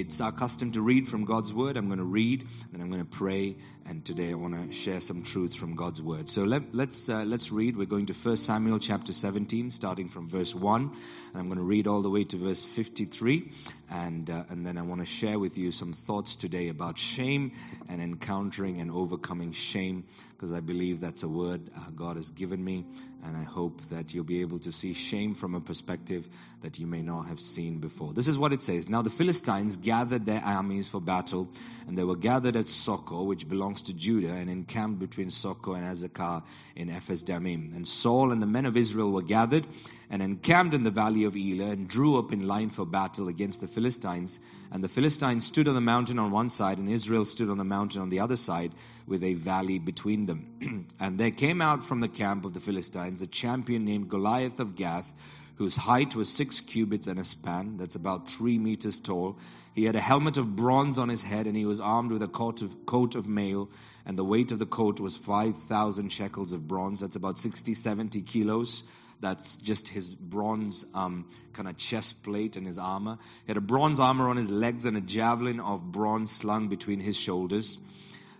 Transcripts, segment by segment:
It's our custom to read from God's Word. I'm going to read, then I'm going to pray, and today I want to share some truths from God's Word. So let, let's uh, let's read. We're going to 1 Samuel chapter 17, starting from verse 1, and I'm going to read all the way to verse 53, and uh, and then I want to share with you some thoughts today about shame and encountering and overcoming shame, because I believe that's a word uh, God has given me, and I hope that you'll be able to see shame from a perspective that you may not have seen before. This is what it says. Now the Philistines gathered their armies for battle, and they were gathered at Socoh, which belongs to Judah, and encamped between Socoh and Azekah in Ephes Damim. And Saul and the men of Israel were gathered and encamped in the valley of Elah, and drew up in line for battle against the Philistines. And the Philistines stood on the mountain on one side, and Israel stood on the mountain on the other side, with a valley between them. and there came out from the camp of the Philistines a champion named Goliath of Gath whose height was six cubits and a span, that's about three meters tall. He had a helmet of bronze on his head, and he was armed with a coat of, coat of mail, and the weight of the coat was 5,000 shekels of bronze, that's about 60, 70 kilos. That's just his bronze um, kind of chest plate and his armor. He had a bronze armor on his legs and a javelin of bronze slung between his shoulders.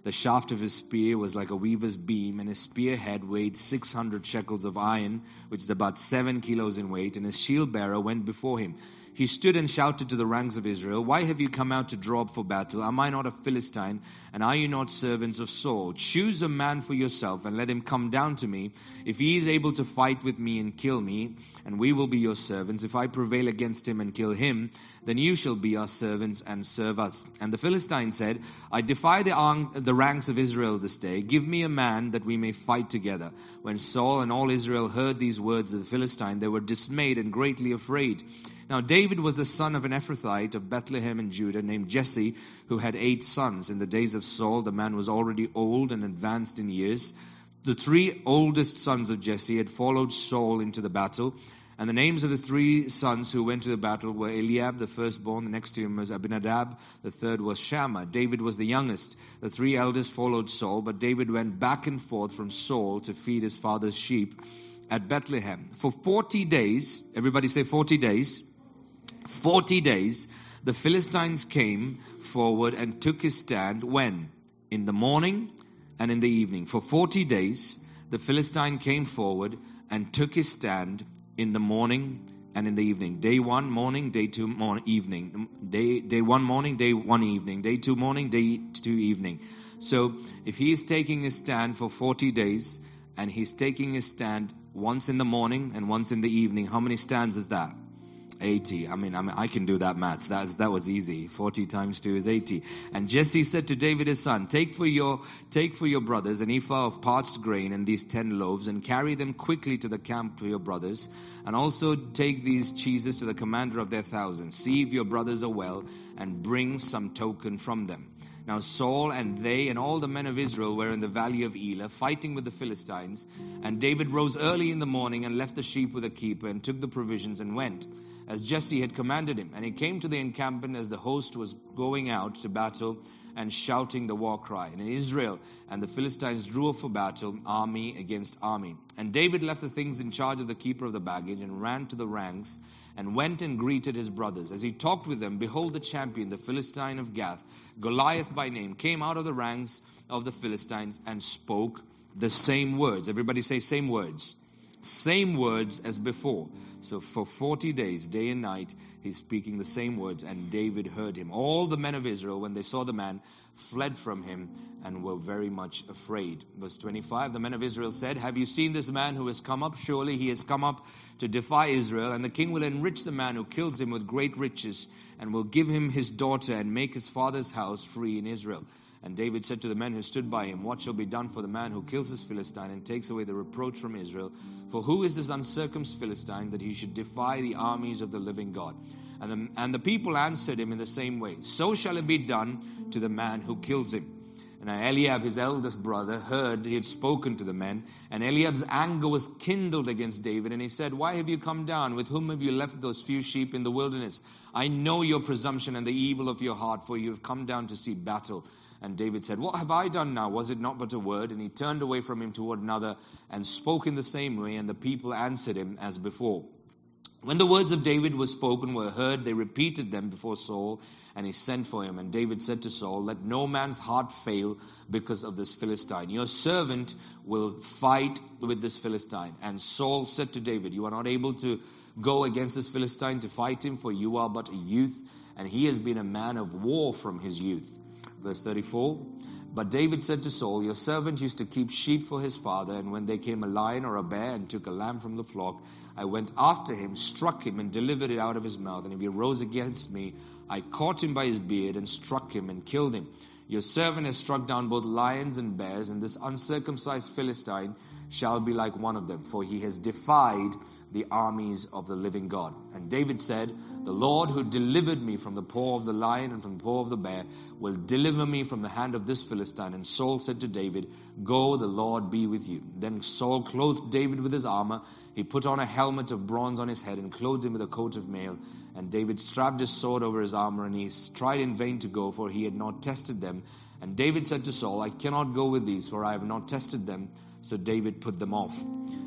The shaft of his spear was like a weaver's beam, and his spear head weighed 600 shekels of iron, which is about seven kilos in weight, and his shield bearer went before him. He stood and shouted to the ranks of Israel, Why have you come out to draw up for battle? Am I not a Philistine? And are you not servants of Saul? Choose a man for yourself and let him come down to me. If he is able to fight with me and kill me, and we will be your servants. If I prevail against him and kill him, then you shall be our servants and serve us. And the Philistine said, I defy the, the ranks of Israel this day. Give me a man that we may fight together. When Saul and all Israel heard these words of the Philistine, they were dismayed and greatly afraid. Now, David was the son of an Ephrathite of Bethlehem in Judah named Jesse, who had eight sons. In the days of Saul, the man was already old and advanced in years. The three oldest sons of Jesse had followed Saul into the battle. And the names of his three sons who went to the battle were Eliab, the firstborn. The next to him was Abinadab. The third was Shammah. David was the youngest. The three eldest followed Saul, but David went back and forth from Saul to feed his father's sheep at Bethlehem. For 40 days, everybody say 40 days. 40 days, the Philistines came forward and took his stand when? In the morning and in the evening. For 40 days, the Philistine came forward and took his stand in the morning and in the evening. Day one, morning, day two, morning, evening. Day, day one, morning, day one, evening. Day two, morning, day two, evening. So if he is taking his stand for 40 days and he's taking his stand once in the morning and once in the evening, how many stands is that? 80. I mean, I mean, I can do that maths. That, that was easy. 40 times 2 is 80. And Jesse said to David his son, take for your, take for your brothers an ephah of parched grain and these 10 loaves and carry them quickly to the camp for your brothers. And also take these cheeses to the commander of their thousands. See if your brothers are well and bring some token from them. Now Saul and they and all the men of Israel were in the valley of Elah, fighting with the Philistines. And David rose early in the morning and left the sheep with a keeper and took the provisions and went as Jesse had commanded him. And he came to the encampment as the host was going out to battle and shouting the war cry. And in Israel and the Philistines drew up for battle, army against army. And David left the things in charge of the keeper of the baggage and ran to the ranks and went and greeted his brothers. As he talked with them, behold, the champion, the Philistine of Gath, Goliath by name, came out of the ranks of the Philistines and spoke the same words. Everybody say, same words. Same words as before. So for 40 days, day and night, he's speaking the same words, and David heard him. All the men of Israel, when they saw the man, fled from him and were very much afraid. Verse 25 The men of Israel said, Have you seen this man who has come up? Surely he has come up to defy Israel, and the king will enrich the man who kills him with great riches, and will give him his daughter, and make his father's house free in Israel. And David said to the men who stood by him, What shall be done for the man who kills this Philistine and takes away the reproach from Israel? For who is this uncircumcised Philistine that he should defy the armies of the living God? And the, and the people answered him in the same way So shall it be done to the man who kills him. And Eliab, his eldest brother, heard he had spoken to the men. And Eliab's anger was kindled against David. And he said, Why have you come down? With whom have you left those few sheep in the wilderness? I know your presumption and the evil of your heart, for you have come down to see battle. And David said, What have I done now? Was it not but a word? And he turned away from him toward another and spoke in the same way, and the people answered him as before. When the words of David were spoken were heard, they repeated them before Saul, and he sent for him. And David said to Saul, Let no man's heart fail because of this Philistine. Your servant will fight with this Philistine. And Saul said to David, You are not able to go against this Philistine to fight him, for you are but a youth, and he has been a man of war from his youth. Verse 34. But David said to Saul, Your servant used to keep sheep for his father, and when there came a lion or a bear and took a lamb from the flock, I went after him, struck him, and delivered it out of his mouth. And if he rose against me, I caught him by his beard and struck him and killed him. Your servant has struck down both lions and bears, and this uncircumcised Philistine shall be like one of them, for he has defied the armies of the living God. And David said, The Lord who delivered me from the paw of the lion and from the paw of the bear will deliver me from the hand of this Philistine. And Saul said to David, Go, the Lord be with you. Then Saul clothed David with his armor. He put on a helmet of bronze on his head and clothed him with a coat of mail. And David strapped his sword over his armor, and he tried in vain to go, for he had not tested them. And David said to Saul, I cannot go with these, for I have not tested them. So David put them off.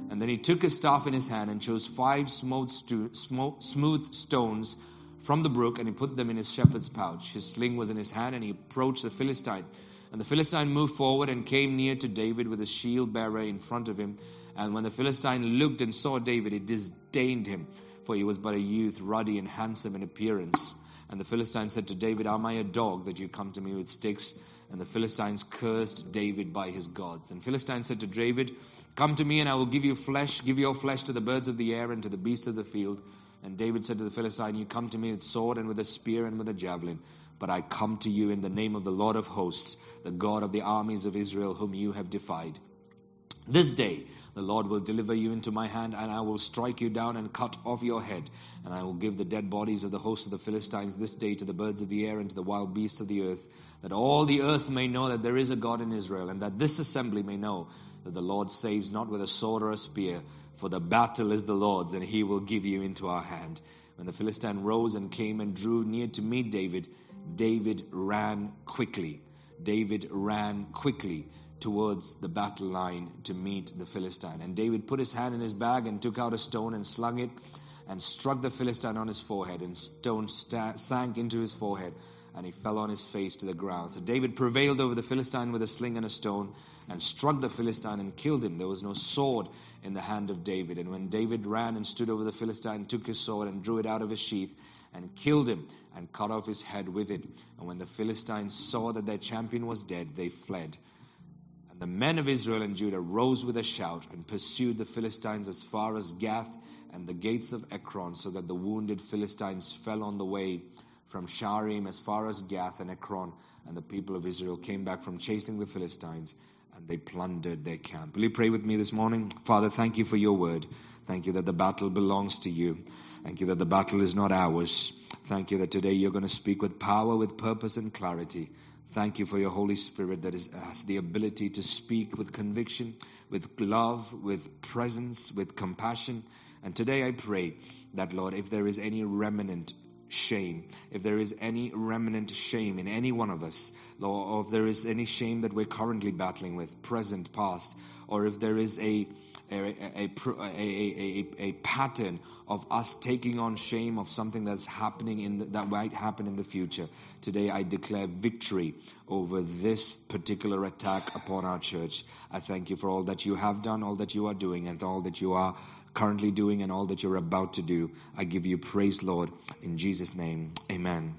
And then he took his staff in his hand and chose five smooth, stones from the brook, and he put them in his shepherd's pouch. His sling was in his hand, and he approached the Philistine. And the Philistine moved forward and came near to David with his shield bearer in front of him. And when the Philistine looked and saw David, he disdained him, for he was but a youth, ruddy and handsome in appearance. And the Philistine said to David, Am I a dog that you come to me with sticks? And the Philistines cursed David by his gods. And Philistine said to David, Come to me, and I will give you flesh, give your flesh to the birds of the air and to the beasts of the field. And David said to the Philistine, You come to me with sword and with a spear and with a javelin. But I come to you in the name of the Lord of hosts, the God of the armies of Israel, whom you have defied. This day the Lord will deliver you into my hand, and I will strike you down and cut off your head. And I will give the dead bodies of the hosts of the Philistines this day to the birds of the air and to the wild beasts of the earth, that all the earth may know that there is a God in Israel, and that this assembly may know that the Lord saves not with a sword or a spear, for the battle is the Lord's, and he will give you into our hand. When the Philistine rose and came and drew near to meet David, David ran quickly. David ran quickly towards the battle line to meet the Philistine. And David put his hand in his bag and took out a stone and slung it and struck the Philistine on his forehead, and stone sta- sank into his forehead, and he fell on his face to the ground. So David prevailed over the Philistine with a sling and a stone, and struck the Philistine and killed him. There was no sword in the hand of David. And when David ran and stood over the Philistine, took his sword and drew it out of his sheath, and killed him, and cut off his head with it. And when the Philistines saw that their champion was dead, they fled. And the men of Israel and Judah rose with a shout and pursued the Philistines as far as Gath and the gates of Ekron, so that the wounded Philistines fell on the way from Shaaraim as far as Gath and Ekron. And the people of Israel came back from chasing the Philistines and they plundered their camp. Will you pray with me this morning? Father, thank you for your word. Thank you that the battle belongs to you. Thank you that the battle is not ours. Thank you that today you're going to speak with power, with purpose, and clarity. Thank you for your Holy Spirit that is, has the ability to speak with conviction, with love, with presence, with compassion. And today I pray that, Lord, if there is any remnant shame, if there is any remnant shame in any one of us, or if there is any shame that we're currently battling with, present, past, or if there is a a, a, a, a, pattern of us taking on shame of something that's happening in the, that might happen in the future. Today I declare victory over this particular attack upon our church. I thank you for all that you have done, all that you are doing, and all that you are currently doing and all that you're about to do. I give you praise, Lord, in Jesus' name. Amen.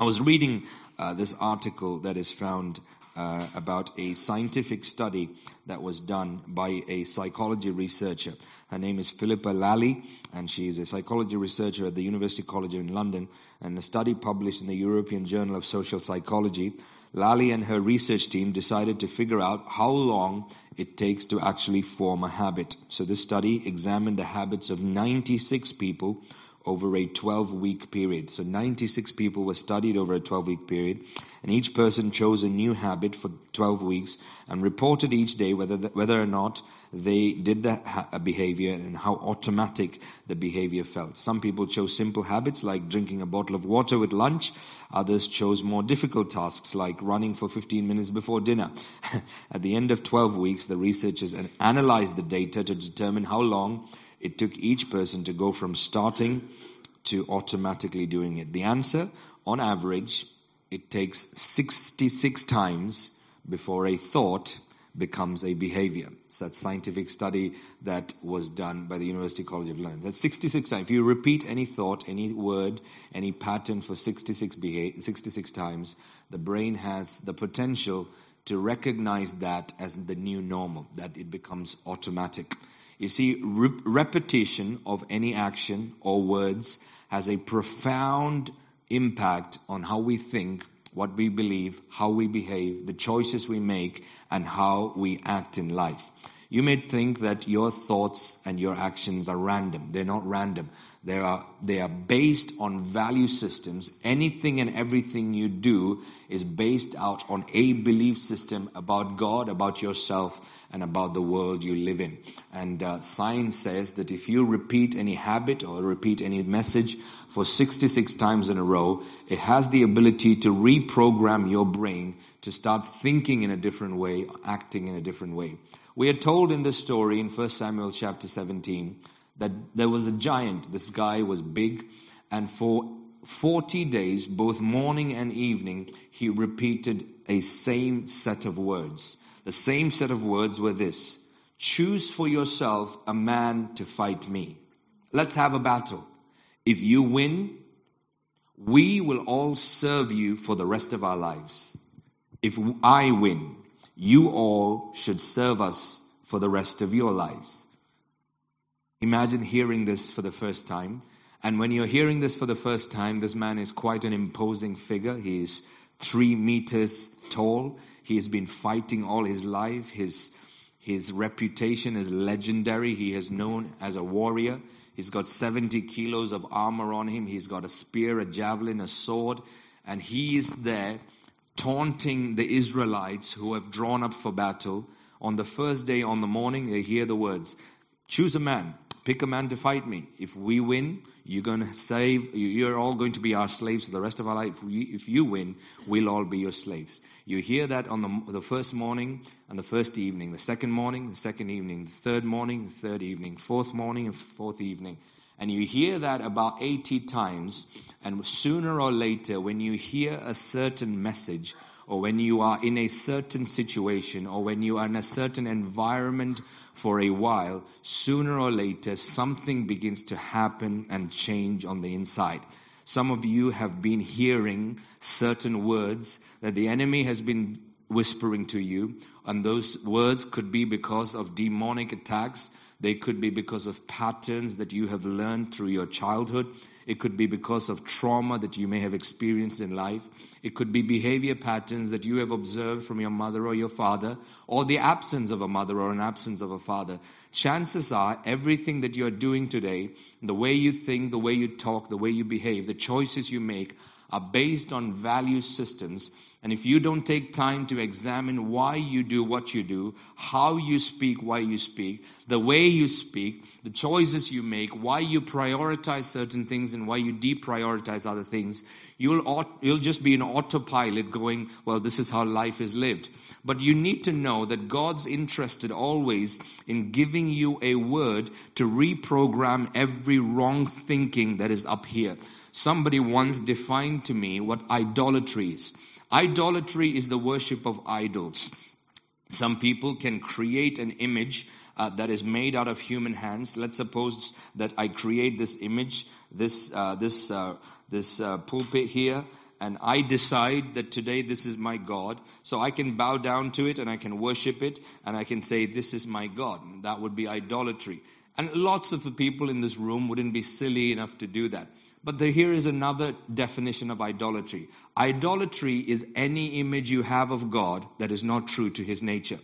I was reading uh, this article that is found uh, about a scientific study that was done by a psychology researcher. Her name is Philippa Lally, and she is a psychology researcher at the University College in London. And a study published in the European Journal of Social Psychology, Lally and her research team decided to figure out how long it takes to actually form a habit. So this study examined the habits of 96 people over a 12 week period. So 96 people were studied over a 12 week period, and each person chose a new habit for 12 weeks and reported each day whether, the, whether or not they did that ha- uh, behavior and how automatic the behavior felt. Some people chose simple habits like drinking a bottle of water with lunch. Others chose more difficult tasks like running for 15 minutes before dinner. At the end of 12 weeks, the researchers analyzed the data to determine how long it took each person to go from starting to automatically doing it? The answer, on average, it takes 66 times before a thought becomes a behavior. So that's scientific study that was done by the University College of London. That's 66 times. If you repeat any thought, any word, any pattern for 66, beha- 66 times, the brain has the potential to recognize that as the new normal, that it becomes automatic. You see, re- repetition of any action or words has a profound impact on how we think, what we believe, how we behave, the choices we make, and how we act in life. You may think that your thoughts and your actions are random. They're not random. They are, they are based on value systems. Anything and everything you do is based out on a belief system about God, about yourself, and about the world you live in. And uh, science says that if you repeat any habit or repeat any message for 66 times in a row, it has the ability to reprogram your brain to start thinking in a different way, acting in a different way. We are told in the story in 1 Samuel chapter 17 that there was a giant. This guy was big, and for 40 days, both morning and evening, he repeated a same set of words. The same set of words were this Choose for yourself a man to fight me. Let's have a battle. If you win, we will all serve you for the rest of our lives. If I win, you all should serve us for the rest of your lives. Imagine hearing this for the first time. And when you're hearing this for the first time, this man is quite an imposing figure. He is three meters tall. He has been fighting all his life. His, his reputation is legendary. He is known as a warrior. He's got 70 kilos of armor on him. He's got a spear, a javelin, a sword. And he is there taunting the Israelites who have drawn up for battle. On the first day, on the morning, they hear the words Choose a man. Pick a man to fight me. If we win, you're going to save, you're all going to be our slaves for the rest of our life. If you win, we'll all be your slaves. You hear that on the, the first morning and the first evening, the second morning, the second evening, the third morning, the third evening, fourth morning, and fourth evening. And you hear that about 80 times, and sooner or later, when you hear a certain message, or when you are in a certain situation, or when you are in a certain environment for a while, sooner or later something begins to happen and change on the inside. Some of you have been hearing certain words that the enemy has been whispering to you, and those words could be because of demonic attacks. They could be because of patterns that you have learned through your childhood. It could be because of trauma that you may have experienced in life. It could be behavior patterns that you have observed from your mother or your father, or the absence of a mother or an absence of a father. Chances are everything that you are doing today, the way you think, the way you talk, the way you behave, the choices you make, are based on value systems. And if you don't take time to examine why you do what you do, how you speak, why you speak, the way you speak, the choices you make, why you prioritize certain things and why you deprioritize other things, you'll, you'll just be an autopilot going, well, this is how life is lived. But you need to know that God's interested always in giving you a word to reprogram every wrong thinking that is up here. Somebody once defined to me what idolatry is. Idolatry is the worship of idols. Some people can create an image uh, that is made out of human hands. Let's suppose that I create this image, this uh, this uh, this uh, pulpit here, and I decide that today this is my God. So I can bow down to it and I can worship it, and I can say this is my God. That would be idolatry. And lots of people in this room wouldn't be silly enough to do that. But there, here is another definition of idolatry. Idolatry is any image you have of God that is not true to his nature.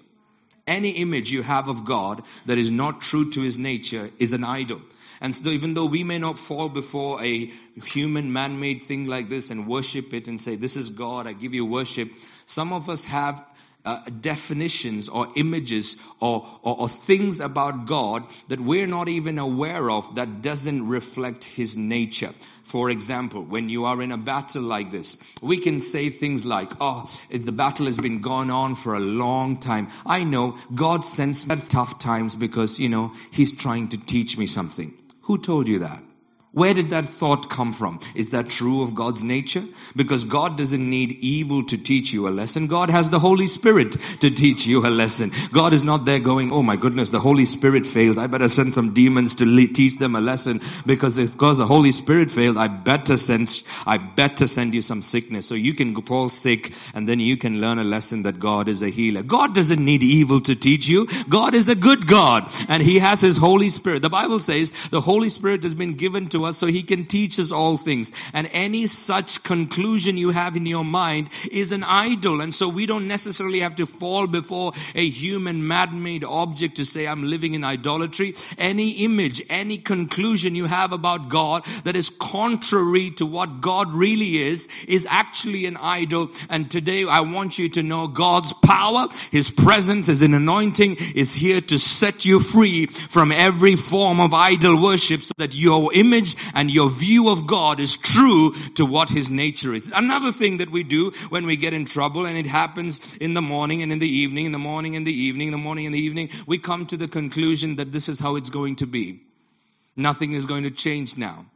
Any image you have of God that is not true to his nature is an idol. And so even though we may not fall before a human man-made thing like this and worship it and say, this is God, I give you worship, some of us have uh, definitions or images or, or, or things about God that we're not even aware of that doesn't reflect His nature. For example, when you are in a battle like this, we can say things like, oh, the battle has been going on for a long time. I know God sends me tough times because, you know, He's trying to teach me something. Who told you that? Where did that thought come from? Is that true of God's nature? Because God doesn't need evil to teach you a lesson. God has the Holy Spirit to teach you a lesson. God is not there going, oh my goodness, the Holy Spirit failed. I better send some demons to teach them a lesson because if because the Holy Spirit failed, I better send, I better send you some sickness so you can fall sick and then you can learn a lesson that God is a healer. God doesn't need evil to teach you. God is a good God and He has His Holy Spirit. The Bible says the Holy Spirit has been given to us so he can teach us all things. And any such conclusion you have in your mind is an idol. And so we don't necessarily have to fall before a human man-made object to say I'm living in idolatry. Any image, any conclusion you have about God that is contrary to what God really is, is actually an idol. And today I want you to know God's power, His presence, His anointing is here to set you free from every form of idol worship so that your image and your view of God is true to what His nature is. Another thing that we do when we get in trouble and it happens in the morning and in the evening, in the morning and the evening, in the morning and the evening, we come to the conclusion that this is how it's going to be. Nothing is going to change now.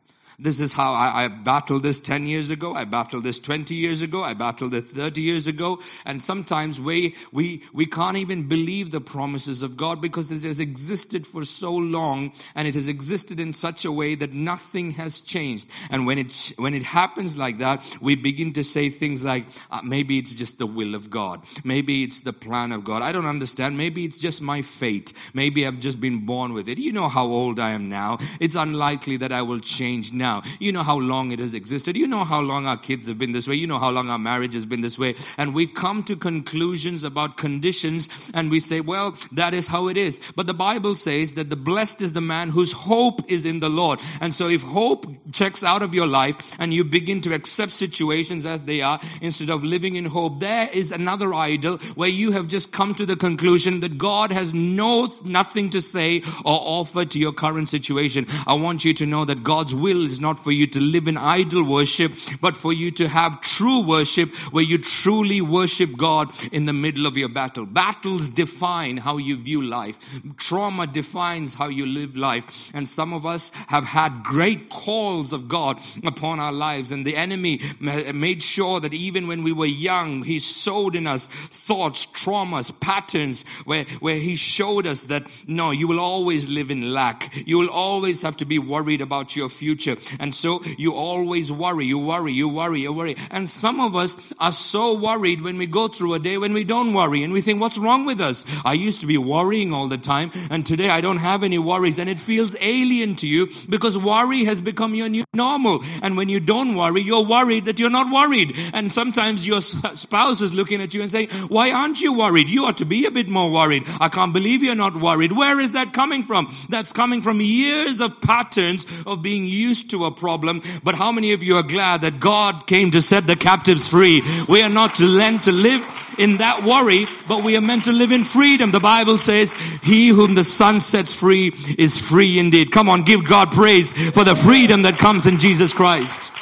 This is how I, I, battled this 10 years ago. I battled this 20 years ago. I battled it 30 years ago. And sometimes we, we, we can't even believe the promises of God because this has existed for so long and it has existed in such a way that nothing has changed. And when it, when it happens like that, we begin to say things like, uh, maybe it's just the will of God. Maybe it's the plan of God. I don't understand. Maybe it's just my fate. Maybe I've just been born with it. You know how old I am now. It's unlikely that I will change now now. You know how long it has existed. You know how long our kids have been this way. You know how long our marriage has been this way. And we come to conclusions about conditions and we say, well, that is how it is. But the Bible says that the blessed is the man whose hope is in the Lord. And so if hope checks out of your life and you begin to accept situations as they are instead of living in hope, there is another idol where you have just come to the conclusion that God has no, nothing to say or offer to your current situation. I want you to know that God's will is not for you to live in idol worship, but for you to have true worship where you truly worship God in the middle of your battle. Battles define how you view life. Trauma defines how you live life. And some of us have had great calls of God upon our lives and the enemy made sure that even when we were young, he sowed in us thoughts, traumas, patterns where, where he showed us that no, you will always live in lack. You will always have to be worried about your future. And so you always worry, you worry, you worry, you worry. And some of us are so worried when we go through a day when we don't worry and we think, what's wrong with us? I used to be worrying all the time and today I don't have any worries and it feels alien to you because worry has become your new normal. And when you don't worry, you're worried that you're not worried. And sometimes your spouse is looking at you and saying, why aren't you worried? You ought to be a bit more worried. I can't believe you're not worried. Where is that coming from? That's coming from years of patterns of being used to a problem. But how many of you are glad that God came to set the captives free? We are not to lend to live in that worry, but we are meant to live in freedom. The Bible says, he whom the Son sets free is free indeed. Come on, give God praise for the freedom that comes in Jesus Christ.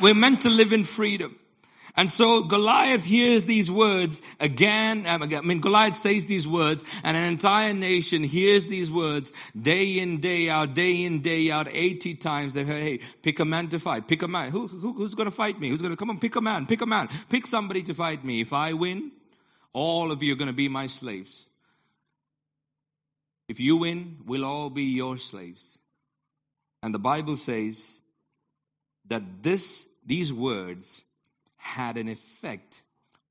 We're meant to live in freedom. And so Goliath hears these words again and again. I mean, Goliath says these words and an entire nation hears these words day in, day out, day in, day out, 80 times. They heard, hey, pick a man to fight. Pick a man. Who, who, who's going to fight me? Who's going to come on? Pick a man. Pick a man. Pick somebody to fight me. If I win, all of you are going to be my slaves. If you win, we'll all be your slaves. And the Bible says that this, these words had an effect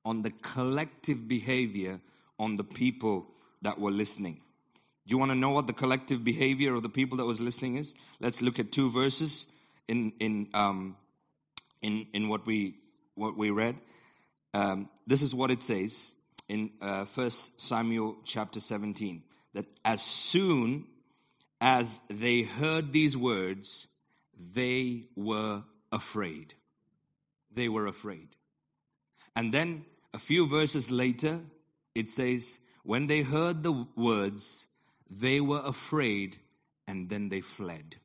on the collective behavior on the people that were listening. Do you want to know what the collective behavior of the people that was listening is? Let's look at two verses in in um, in in what we what we read. Um, this is what it says in uh, Samuel chapter 17 that as soon as they heard these words, they were afraid they were afraid. And then a few verses later, it says, when they heard the words, they were afraid and then they fled.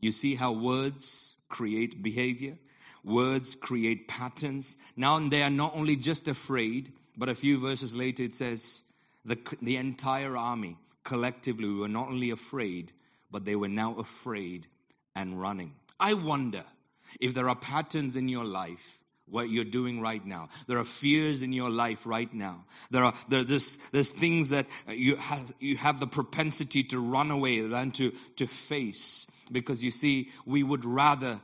You see how words create behavior? Words create patterns. Now they are not only just afraid, but a few verses later it says, the, the entire army collectively were not only afraid, but they were now afraid and running. I wonder if there are patterns in your life what you're doing right now. There are fears in your life right now. There are there, there's, there's things that you have you have the propensity to run away than to to face because you see we would rather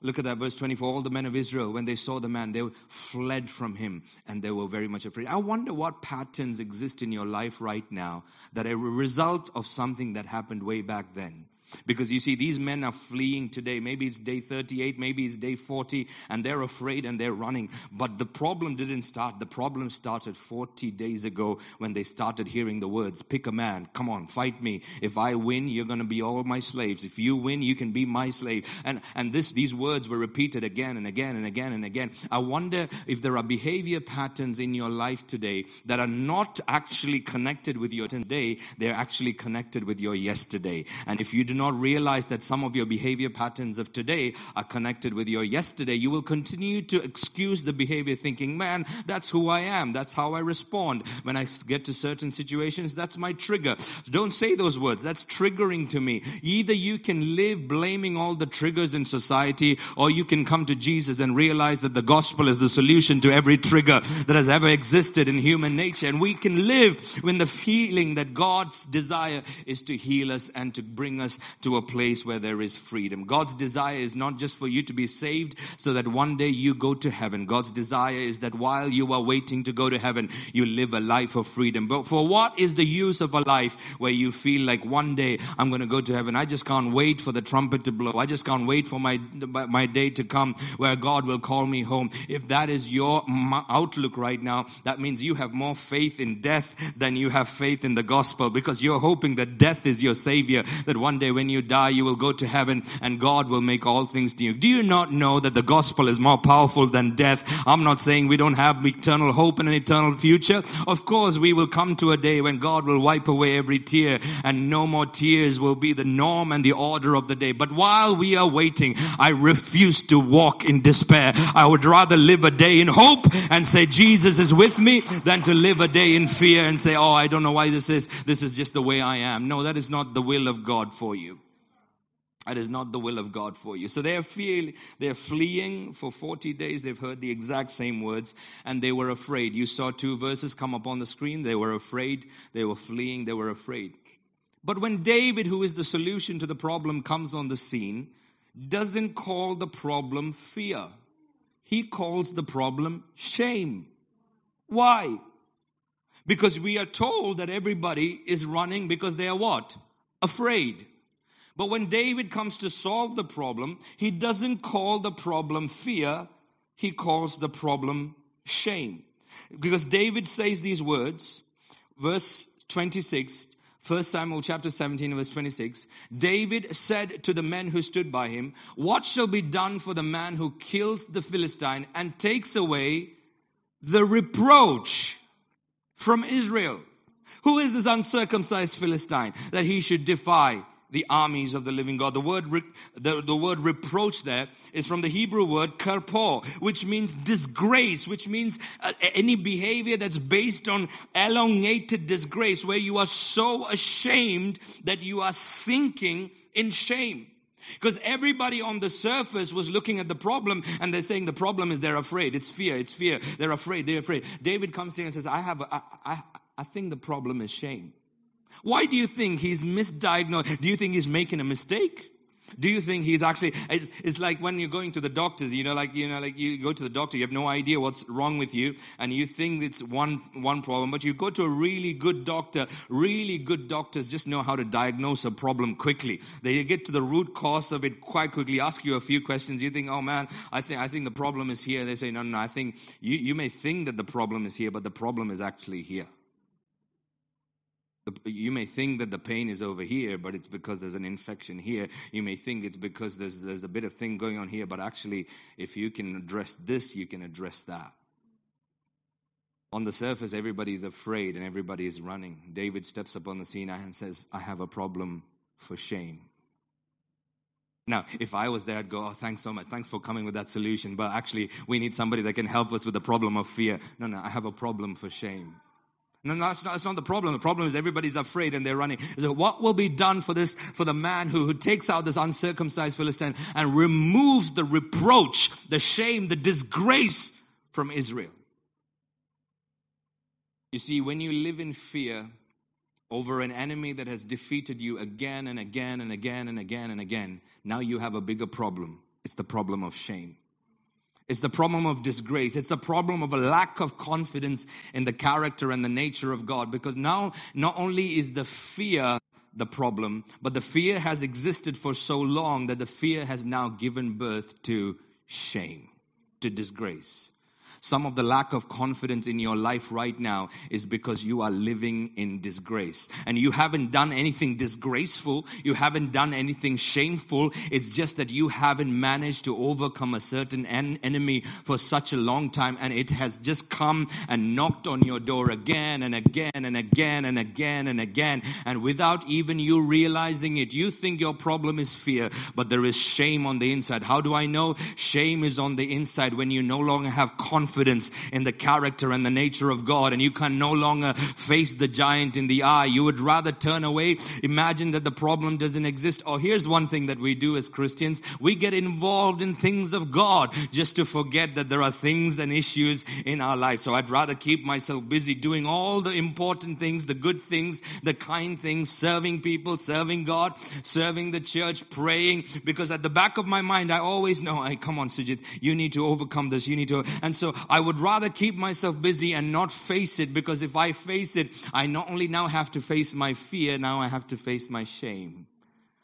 Look at that verse 24. All the men of Israel, when they saw the man, they fled from him and they were very much afraid. I wonder what patterns exist in your life right now that are a result of something that happened way back then. Because you see, these men are fleeing today. Maybe it's day 38, maybe it's day 40, and they're afraid and they're running. But the problem didn't start. The problem started 40 days ago when they started hearing the words Pick a man, come on, fight me. If I win, you're going to be all my slaves. If you win, you can be my slave. And, and this, these words were repeated again and again and again and again. I wonder if there are behavior patterns in your life today that are not actually connected with your today, they're actually connected with your yesterday. And if you do not realize that some of your behavior patterns of today are connected with your yesterday, you will continue to excuse the behavior thinking, man, that's who I am. That's how I respond. When I get to certain situations, that's my trigger. Don't say those words. That's triggering to me. Either you can live blaming all the triggers in society, or you can come to Jesus and realize that the gospel is the solution to every trigger that has ever existed in human nature. And we can live with the feeling that God's desire is to heal us and to bring us to a place where there is freedom. God's desire is not just for you to be saved so that one day you go to heaven. God's desire is that while you are waiting to go to heaven, you live a life of freedom. But for what is the use of a life where you feel like one day I'm going to go to heaven? I just can't wait for the trumpet to blow. I just can't wait for my, my day to come where God will call me home. If that is your outlook right now, that means you have more faith in death than you have faith in the gospel because you're hoping that death is your savior, that one day when you die, you will go to heaven and God will make all things new. Do you not know that the gospel is more powerful than death? I'm not saying we don't have eternal hope and an eternal future. Of course, we will come to a day when God will wipe away every tear and no more tears will be the norm and the order of the day. But while we are waiting, I refuse to walk in despair. I would rather live a day in hope and say Jesus is with me than to live a day in fear and say, oh, I don't know why this is. This is just the way I am. No, that is not the will of God for you. That is not the will of God for you. So they're, feel, they're fleeing for 40 days. They've heard the exact same words and they were afraid. You saw two verses come up on the screen. They were afraid. They were fleeing. They were afraid. But when David, who is the solution to the problem, comes on the scene, doesn't call the problem fear. He calls the problem shame. Why? Because we are told that everybody is running because they are what? Afraid. But when David comes to solve the problem, he doesn't call the problem fear, he calls the problem shame. Because David says these words, verse 26, 1 Samuel chapter 17 verse 26, David said to the men who stood by him, What shall be done for the man who kills the Philistine and takes away the reproach from Israel? Who is this uncircumcised Philistine that he should defy the armies of the living God. The word, the, the word reproach there is from the Hebrew word karpo, which means disgrace, which means uh, any behavior that's based on elongated disgrace, where you are so ashamed that you are sinking in shame. Because everybody on the surface was looking at the problem and they're saying the problem is they're afraid. It's fear. It's fear. They're afraid. They're afraid. David comes here and says, I have, a, I, I, I think the problem is shame. Why do you think he's misdiagnosed? Do you think he's making a mistake? Do you think he's actually, it's, it's, like when you're going to the doctors, you know, like, you know, like you go to the doctor, you have no idea what's wrong with you, and you think it's one, one problem, but you go to a really good doctor, really good doctors just know how to diagnose a problem quickly. They get to the root cause of it quite quickly, ask you a few questions, you think, oh man, I think, I think the problem is here. They say, no, no, I think, you, you may think that the problem is here, but the problem is actually here you may think that the pain is over here, but it's because there's an infection here. You may think it's because there's, there's a bit of thing going on here, but actually, if you can address this, you can address that. On the surface, everybody is afraid and everybody is running. David steps up on the scene and says, I have a problem for shame. Now, if I was there, I'd go, Oh, thanks so much. Thanks for coming with that solution. But actually, we need somebody that can help us with the problem of fear. No, no, I have a problem for shame. No, that's not, that's not the problem. The problem is everybody's afraid and they're running. So what will be done for this, for the man who, who takes out this uncircumcised Philistine and removes the reproach, the shame, the disgrace from Israel? You see, when you live in fear over an enemy that has defeated you again and again and again and again and again, now you have a bigger problem. It's the problem of shame. It's the problem of disgrace. It's the problem of a lack of confidence in the character and the nature of God. Because now, not only is the fear the problem, but the fear has existed for so long that the fear has now given birth to shame, to disgrace. Some of the lack of confidence in your life right now is because you are living in disgrace. And you haven't done anything disgraceful. You haven't done anything shameful. It's just that you haven't managed to overcome a certain en- enemy for such a long time. And it has just come and knocked on your door again and again and again and again and again. And without even you realizing it, you think your problem is fear, but there is shame on the inside. How do I know? Shame is on the inside when you no longer have confidence confidence in the character and the nature of God and you can no longer face the giant in the eye. You would rather turn away, imagine that the problem doesn't exist. Or here's one thing that we do as Christians. We get involved in things of God just to forget that there are things and issues in our life. So I'd rather keep myself busy doing all the important things, the good things, the kind things, serving people, serving God, serving the church, praying, because at the back of my mind, I always know, I come on, Sujit, you need to overcome this, you need to, and so I would rather keep myself busy and not face it because if I face it, I not only now have to face my fear, now I have to face my shame.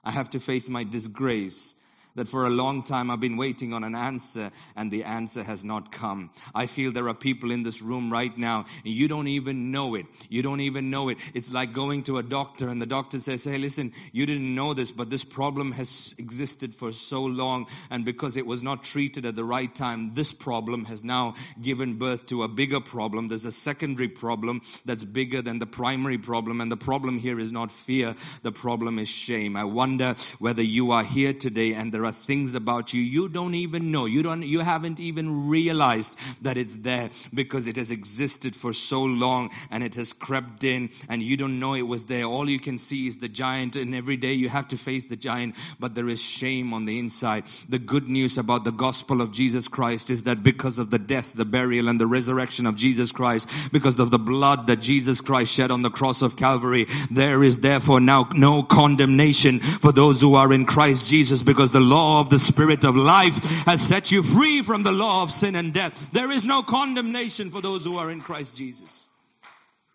I have to face my disgrace that for a long time I've been waiting on an answer and the answer has not come. I feel there are people in this room right now and you don't even know it. You don't even know it. It's like going to a doctor and the doctor says, Hey, listen, you didn't know this, but this problem has existed for so long and because it was not treated at the right time, this problem has now given birth to a bigger problem. There's a secondary problem that's bigger than the primary problem and the problem here is not fear. The problem is shame. I wonder whether you are here today and there there are things about you you don't even know. You don't, you haven't even realized that it's there because it has existed for so long and it has crept in and you don't know it was there. All you can see is the giant and every day you have to face the giant, but there is shame on the inside. The good news about the gospel of Jesus Christ is that because of the death, the burial and the resurrection of Jesus Christ, because of the blood that Jesus Christ shed on the cross of Calvary, there is therefore now no condemnation for those who are in Christ Jesus because the law of the Spirit of life has set you free from the law of sin and death. There is no condemnation for those who are in Christ Jesus.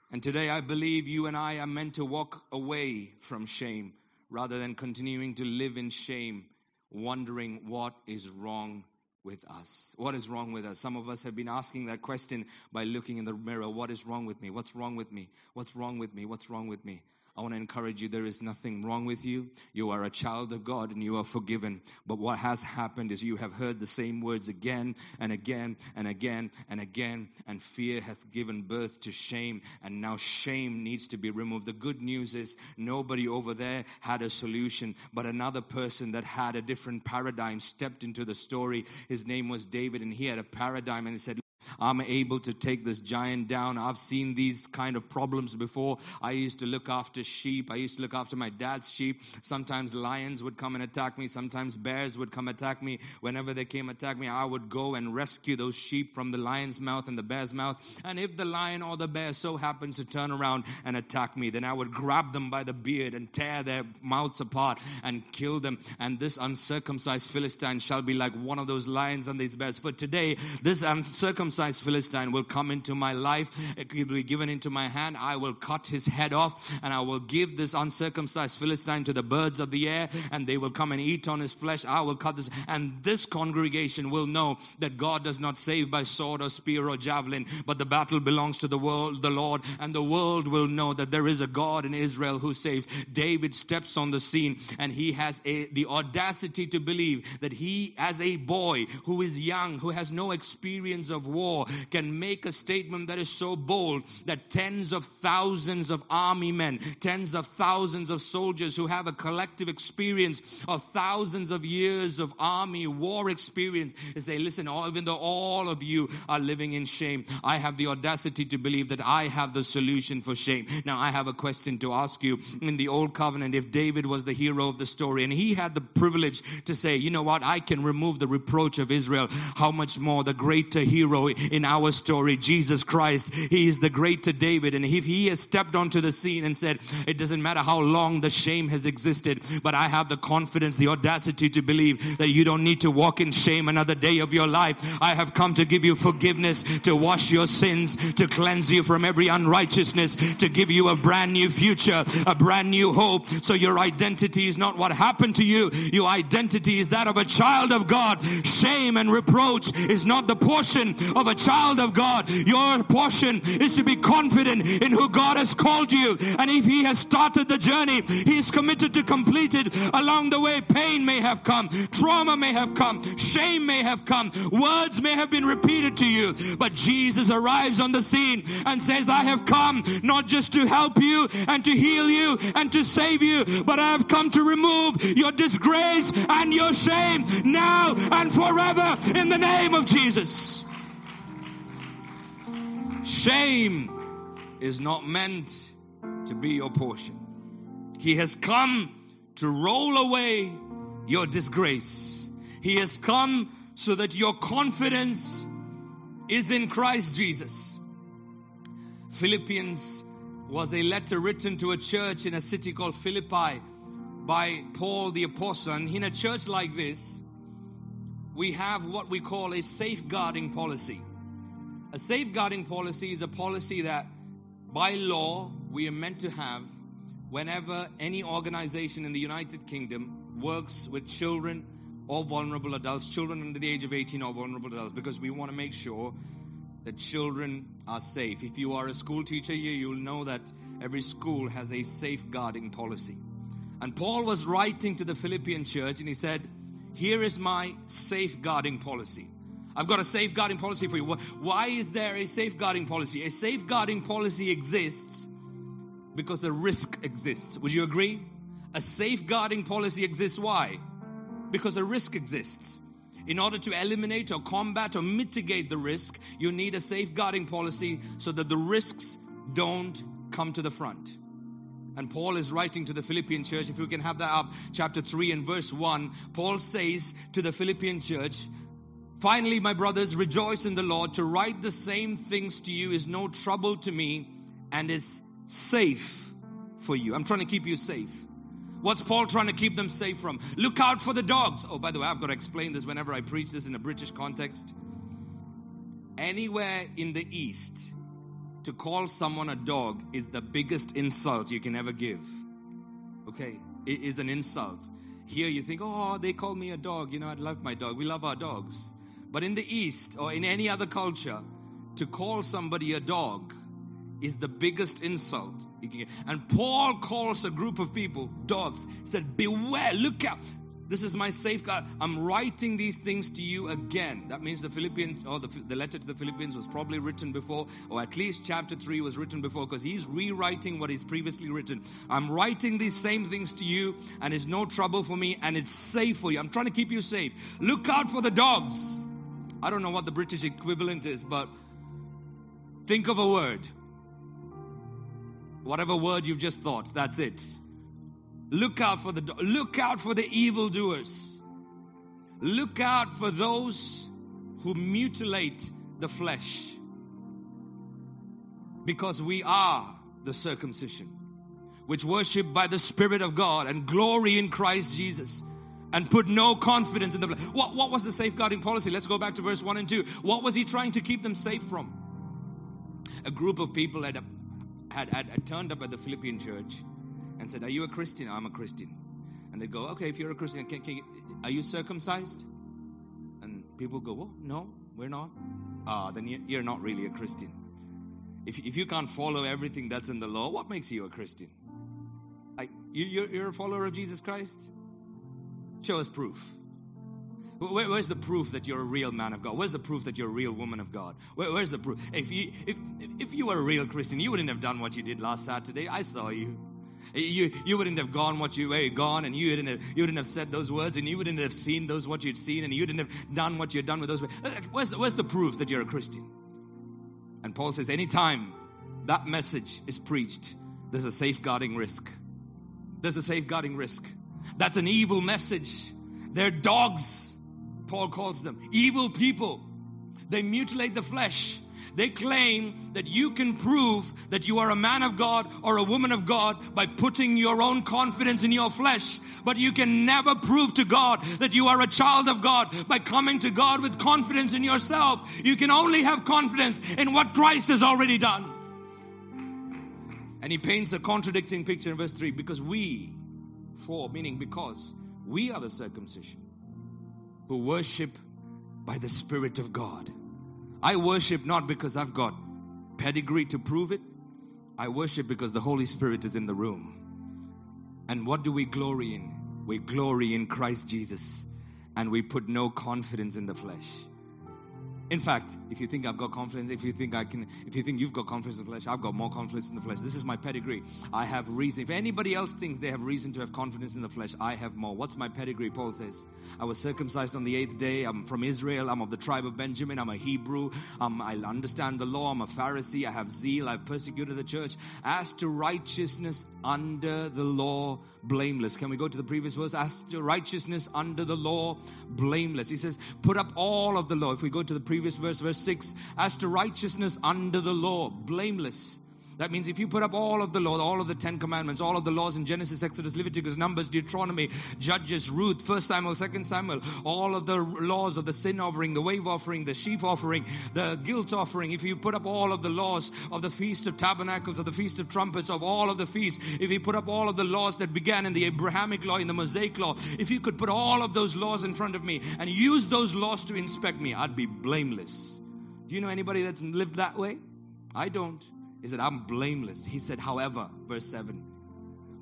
And today I believe you and I are meant to walk away from shame rather than continuing to live in shame, wondering what is wrong with us. What is wrong with us? Some of us have been asking that question by looking in the mirror. What is wrong with me? What's wrong with me? What's wrong with me? What's wrong with me? I want to encourage you there is nothing wrong with you. You are a child of God and you are forgiven. But what has happened is you have heard the same words again and again and again and again, and fear hath given birth to shame, and now shame needs to be removed. The good news is nobody over there had a solution, but another person that had a different paradigm stepped into the story. His name was David, and he had a paradigm, and he said, I'm able to take this giant down. I've seen these kind of problems before. I used to look after sheep. I used to look after my dad's sheep. Sometimes lions would come and attack me. Sometimes bears would come attack me. Whenever they came attack me, I would go and rescue those sheep from the lion's mouth and the bear's mouth. And if the lion or the bear so happens to turn around and attack me, then I would grab them by the beard and tear their mouths apart and kill them. And this uncircumcised Philistine shall be like one of those lions and these bears. For today, this uncircumcised uncircumcised Philistine will come into my life, it will be given into my hand. I will cut his head off, and I will give this uncircumcised Philistine to the birds of the air, and they will come and eat on his flesh. I will cut this, and this congregation will know that God does not save by sword or spear or javelin, but the battle belongs to the world, the Lord, and the world will know that there is a God in Israel who saves. David steps on the scene, and he has a, the audacity to believe that he, as a boy who is young, who has no experience of war, war can make a statement that is so bold that tens of thousands of army men, tens of thousands of soldiers who have a collective experience of thousands of years of army war experience say, listen, even though all of you are living in shame, I have the audacity to believe that I have the solution for shame. Now, I have a question to ask you. In the Old Covenant, if David was the hero of the story and he had the privilege to say, you know what, I can remove the reproach of Israel, how much more the greater hero in our story, Jesus Christ, he is the greater David. And if he has stepped onto the scene and said, it doesn't matter how long the shame has existed, but I have the confidence, the audacity to believe that you don't need to walk in shame another day of your life. I have come to give you forgiveness, to wash your sins, to cleanse you from every unrighteousness, to give you a brand new future, a brand new hope. So your identity is not what happened to you. Your identity is that of a child of God. Shame and reproach is not the portion of a child of God. Your portion is to be confident in who God has called you. And if He has started the journey, He is committed to complete it. Along the way, pain may have come, trauma may have come, shame may have come, words may have been repeated to you. But Jesus arrives on the scene and says, I have come not just to help you and to heal you and to save you, but I have come to remove your disgrace and your shame now and forever in the name of Jesus. Shame is not meant to be your portion. He has come to roll away your disgrace. He has come so that your confidence is in Christ Jesus. Philippians was a letter written to a church in a city called Philippi by Paul the Apostle. And in a church like this, we have what we call a safeguarding policy. A safeguarding policy is a policy that by law we are meant to have whenever any organization in the United Kingdom works with children or vulnerable adults, children under the age of 18 or vulnerable adults, because we want to make sure that children are safe. If you are a school teacher here, you'll know that every school has a safeguarding policy. And Paul was writing to the Philippian church and he said, Here is my safeguarding policy. I've got a safeguarding policy for you. Why is there a safeguarding policy? A safeguarding policy exists because a risk exists. Would you agree? A safeguarding policy exists. Why? Because a risk exists. In order to eliminate or combat or mitigate the risk, you need a safeguarding policy so that the risks don't come to the front. And Paul is writing to the Philippian church. If you can have that up, chapter 3 and verse 1, Paul says to the Philippian church, Finally, my brothers, rejoice in the Lord. To write the same things to you is no trouble to me and is safe for you. I'm trying to keep you safe. What's Paul trying to keep them safe from? Look out for the dogs. Oh, by the way, I've got to explain this whenever I preach this in a British context. Anywhere in the East, to call someone a dog is the biggest insult you can ever give. Okay? It is an insult. Here you think, oh, they call me a dog. You know, I love my dog. We love our dogs. But in the East or in any other culture, to call somebody a dog is the biggest insult. And Paul calls a group of people dogs. He said, Beware, look out. This is my safeguard. I'm writing these things to you again. That means the Philippians, or the, the letter to the Philippians was probably written before, or at least chapter 3 was written before, because he's rewriting what he's previously written. I'm writing these same things to you, and it's no trouble for me, and it's safe for you. I'm trying to keep you safe. Look out for the dogs. I don't know what the British equivalent is, but think of a word. Whatever word you've just thought, that's it. Look out for the look out for the evildoers. Look out for those who mutilate the flesh. Because we are the circumcision, which worship by the Spirit of God and glory in Christ Jesus and put no confidence in the flesh. What, what was the safeguarding policy? Let's go back to verse 1 and 2. What was he trying to keep them safe from? A group of people had, had, had, had turned up at the Philippian church and said, Are you a Christian? I'm a Christian. And they go, Okay, if you're a Christian, can, can are you circumcised? And people go, Well, no, we're not. Ah, then you're not really a Christian. If, if you can't follow everything that's in the law, what makes you a Christian? Like, you, you're, you're a follower of Jesus Christ? Show us proof. Where, where's the proof that you're a real man of God? Where's the proof that you're a real woman of God? Where, where's the proof? If you, if, if you were a real Christian, you wouldn't have done what you did last Saturday. I saw you. You, you wouldn't have gone what you were gone, and you wouldn't, have, you wouldn't have said those words, and you wouldn't have seen those what you'd seen, and you wouldn't have done what you'd done with those. Where's the, where's the proof that you're a Christian? And Paul says, anytime that message is preached, there's a safeguarding risk. There's a safeguarding risk. That's an evil message. They're dogs, Paul calls them. Evil people. They mutilate the flesh. They claim that you can prove that you are a man of God or a woman of God by putting your own confidence in your flesh. But you can never prove to God that you are a child of God by coming to God with confidence in yourself. You can only have confidence in what Christ has already done. And he paints a contradicting picture in verse 3 because we, for, meaning because, we are the circumcision who worship by the Spirit of God. I worship not because I've got pedigree to prove it. I worship because the Holy Spirit is in the room. And what do we glory in? We glory in Christ Jesus and we put no confidence in the flesh. In fact, if you think I've got confidence, if you think I can, if you think you've got confidence in the flesh, I've got more confidence in the flesh. This is my pedigree. I have reason. If anybody else thinks they have reason to have confidence in the flesh, I have more. What's my pedigree? Paul says, I was circumcised on the eighth day. I'm from Israel. I'm of the tribe of Benjamin. I'm a Hebrew. Um, I understand the law. I'm a Pharisee. I have zeal. I've persecuted the church. As to righteousness under the law, blameless. Can we go to the previous verse? As to righteousness under the law, blameless. He says, put up all of the law. If we go to the previous verse, verse 6, as to righteousness under the law, blameless. That means if you put up all of the law, all of the Ten Commandments, all of the laws in Genesis, Exodus, Leviticus, Numbers, Deuteronomy, Judges, Ruth, First Samuel, Second Samuel, all of the laws of the sin offering, the wave offering, the sheaf offering, the guilt offering, if you put up all of the laws of the Feast of Tabernacles, of the Feast of Trumpets, of all of the feasts, if you put up all of the laws that began in the Abrahamic law, in the Mosaic law, if you could put all of those laws in front of me and use those laws to inspect me, I'd be blameless. Do you know anybody that's lived that way? I don't. He said, I'm blameless. He said, however, verse 7,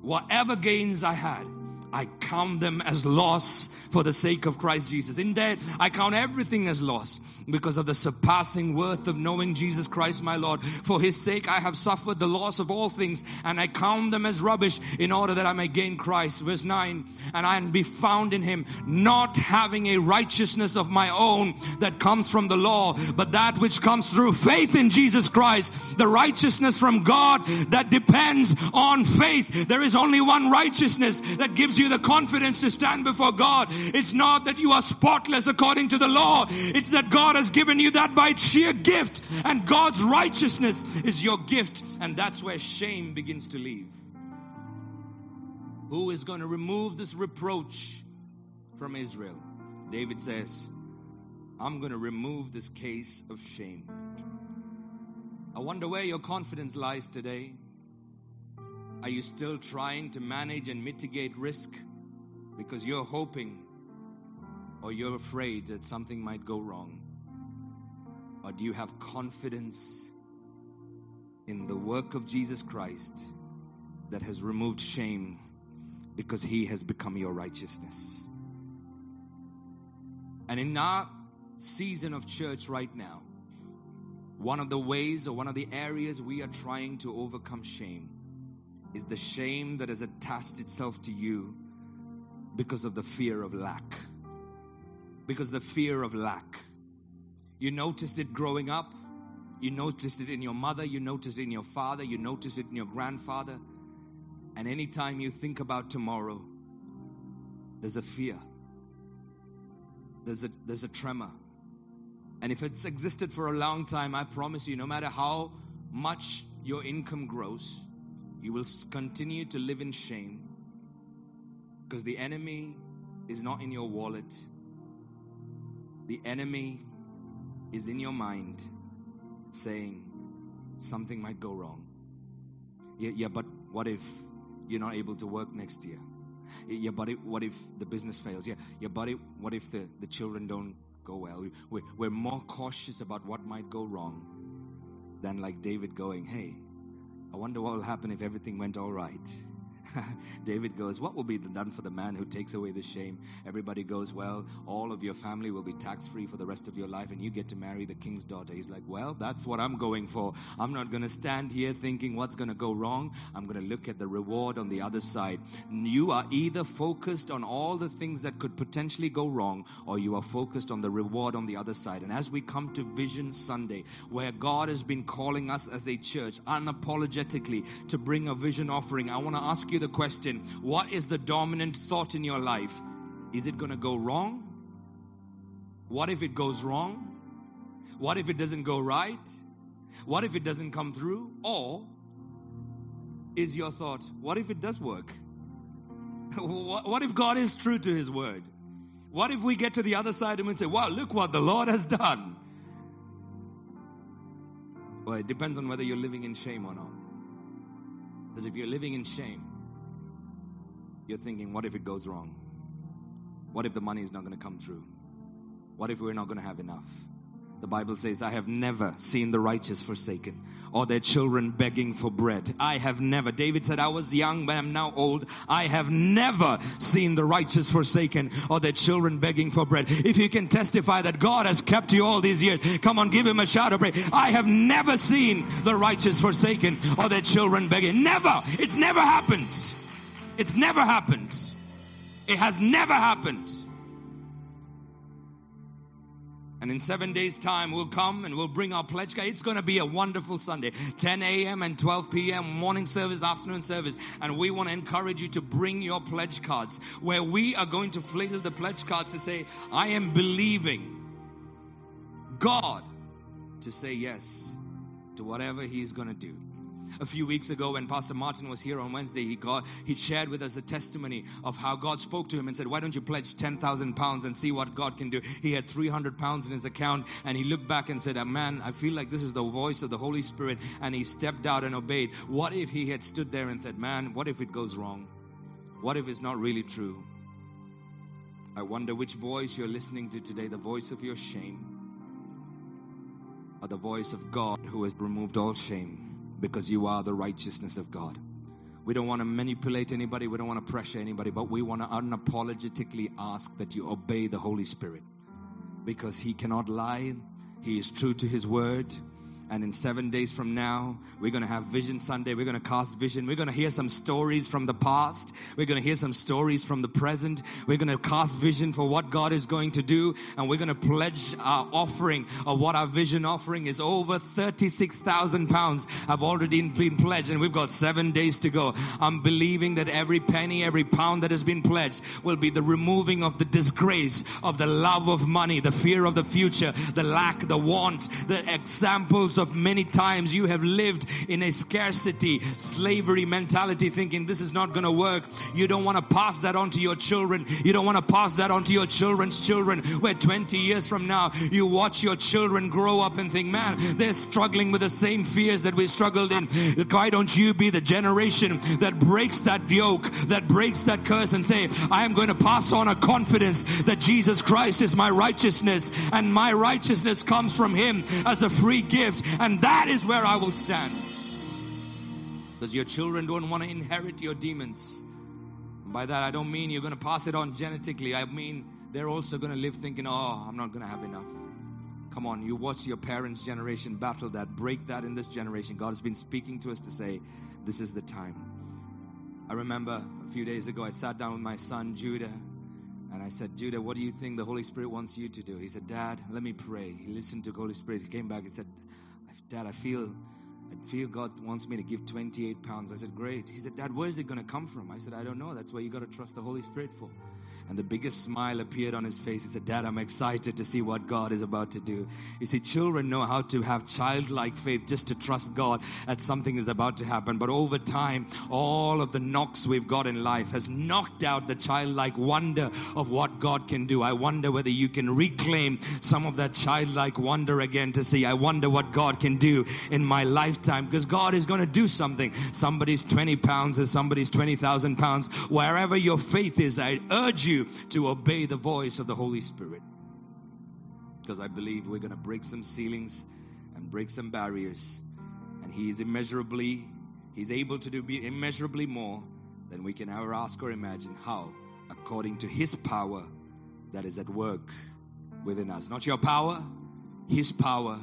whatever gains I had, I count them as loss for the sake of Christ Jesus. Indeed, I count everything as loss because of the surpassing worth of knowing Jesus Christ my Lord. For his sake I have suffered the loss of all things and I count them as rubbish in order that I may gain Christ. Verse 9, and I be found in him, not having a righteousness of my own that comes from the law, but that which comes through faith in Jesus Christ, the righteousness from God that depends on faith. There is only one righteousness that gives you the confidence to stand before God. It's not that you are spotless according to the law. It's that God has given you that by sheer gift. And God's righteousness is your gift. And that's where shame begins to leave. Who is going to remove this reproach from Israel? David says, I'm going to remove this case of shame. I wonder where your confidence lies today. Are you still trying to manage and mitigate risk because you're hoping or you're afraid that something might go wrong? Or do you have confidence in the work of Jesus Christ that has removed shame because he has become your righteousness? And in our season of church right now, one of the ways or one of the areas we are trying to overcome shame is the shame that has attached itself to you because of the fear of lack. Because the fear of lack. You noticed it growing up. You noticed it in your mother. You noticed it in your father. You noticed it in your grandfather. And anytime you think about tomorrow, there's a fear. There's a, there's a tremor. And if it's existed for a long time, I promise you, no matter how much your income grows, you will continue to live in shame because the enemy is not in your wallet. The enemy is in your mind saying something might go wrong. Yeah, yeah, but what if you're not able to work next year? Yeah, but what if the business fails? Yeah, yeah, but what if the, the children don't go well? We're, we're more cautious about what might go wrong than like David going, hey, I wonder what will happen if everything went all right. David goes, What will be done for the man who takes away the shame? Everybody goes, Well, all of your family will be tax free for the rest of your life, and you get to marry the king's daughter. He's like, Well, that's what I'm going for. I'm not going to stand here thinking what's going to go wrong. I'm going to look at the reward on the other side. You are either focused on all the things that could potentially go wrong, or you are focused on the reward on the other side. And as we come to Vision Sunday, where God has been calling us as a church unapologetically to bring a vision offering, I want to ask you the question what is the dominant thought in your life? Is it going to go wrong? What if it goes wrong? What if it doesn't go right? What if it doesn't come through? Or is your thought, what if it does work? what if God is true to His word? What if we get to the other side and we say, wow, look what the Lord has done? Well, it depends on whether you're living in shame or not. Because if you're living in shame, you're thinking, what if it goes wrong? What if the money is not going to come through? What if we're not going to have enough? The Bible says, I have never seen the righteous forsaken or their children begging for bread. I have never. David said, I was young, but I'm now old. I have never seen the righteous forsaken or their children begging for bread. If you can testify that God has kept you all these years, come on, give him a shout of praise. I have never seen the righteous forsaken or their children begging. Never. It's never happened. It's never happened. It has never happened. And in seven days' time, we'll come and we'll bring our pledge card. It's going to be a wonderful Sunday. 10 a.m. and 12 p.m. morning service, afternoon service. And we want to encourage you to bring your pledge cards where we are going to flail the pledge cards to say, I am believing God to say yes to whatever He's going to do a few weeks ago when Pastor Martin was here on Wednesday, he got he shared with us a testimony of how God spoke to him and said, "Why don't you pledge 10,000 pounds and see what God can do?" He had 300 pounds in his account, and he looked back and said, oh, "Man, I feel like this is the voice of the Holy Spirit," and he stepped out and obeyed. What if he had stood there and said, "Man, what if it goes wrong? What if it's not really true?" I wonder which voice you're listening to today, the voice of your shame or the voice of God who has removed all shame because you are the righteousness of God. We don't want to manipulate anybody, we don't want to pressure anybody, but we want to unapologetically ask that you obey the Holy Spirit because He cannot lie, He is true to His word. And in seven days from now, we're going to have Vision Sunday. We're going to cast vision. We're going to hear some stories from the past. We're going to hear some stories from the present. We're going to cast vision for what God is going to do. And we're going to pledge our offering of what our vision offering is over 36,000 pounds have already been pledged. And we've got seven days to go. I'm believing that every penny, every pound that has been pledged will be the removing of the disgrace of the love of money, the fear of the future, the lack, the want, the examples of many times you have lived in a scarcity, slavery mentality, thinking this is not going to work. You don't want to pass that on to your children. You don't want to pass that on to your children's children. Where 20 years from now, you watch your children grow up and think, man, they're struggling with the same fears that we struggled in. Why don't you be the generation that breaks that yoke, that breaks that curse and say, I am going to pass on a confidence that Jesus Christ is my righteousness and my righteousness comes from Him as a free gift and that is where I will stand. Because your children don't want to inherit your demons. By that, I don't mean you're going to pass it on genetically. I mean they're also going to live thinking, oh, I'm not going to have enough. Come on, you watch your parents' generation battle that, break that in this generation. God has been speaking to us to say, this is the time. I remember a few days ago, I sat down with my son, Judah, and I said, Judah, what do you think the Holy Spirit wants you to do? He said, Dad, let me pray. He listened to the Holy Spirit. He came back. and said, Dad, I feel, I feel God wants me to give 28 pounds. I said, Great. He said, Dad, where is it going to come from? I said, I don't know. That's why you got to trust the Holy Spirit for. And the biggest smile appeared on his face. He said, Dad, I'm excited to see what God is about to do. You see, children know how to have childlike faith just to trust God that something is about to happen. But over time, all of the knocks we've got in life has knocked out the childlike wonder of what God can do. I wonder whether you can reclaim some of that childlike wonder again to see, I wonder what God can do in my lifetime because God is going to do something. Somebody's 20 pounds or somebody's 20,000 pounds. Wherever your faith is, I urge you to obey the voice of the Holy Spirit. Because I believe we're going to break some ceilings and break some barriers. And He is immeasurably, He's able to do immeasurably more than we can ever ask or imagine how, according to His power that is at work within us. Not your power, His power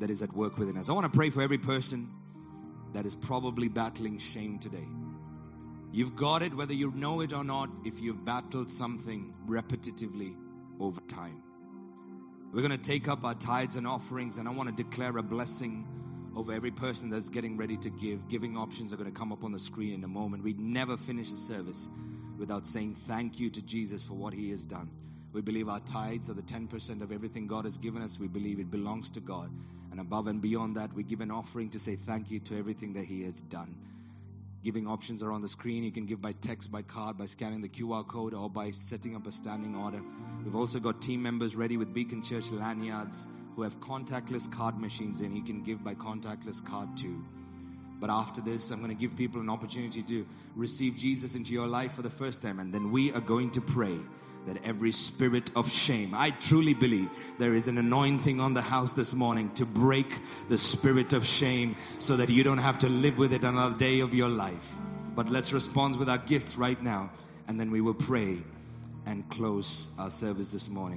that is at work within us. I want to pray for every person that is probably battling shame today. You've got it whether you know it or not if you've battled something repetitively over time. We're going to take up our tithes and offerings, and I want to declare a blessing over every person that's getting ready to give. Giving options are going to come up on the screen in a moment. We'd never finish a service without saying thank you to Jesus for what he has done. We believe our tithes are the 10% of everything God has given us. We believe it belongs to God. And above and beyond that, we give an offering to say thank you to everything that He has done. Giving options are on the screen. You can give by text, by card, by scanning the QR code, or by setting up a standing order. We've also got team members ready with Beacon Church lanyards who have contactless card machines in. You can give by contactless card too. But after this, I'm going to give people an opportunity to receive Jesus into your life for the first time, and then we are going to pray that every spirit of shame, I truly believe there is an anointing on the house this morning to break the spirit of shame so that you don't have to live with it another day of your life. But let's respond with our gifts right now, and then we will pray and close our service this morning.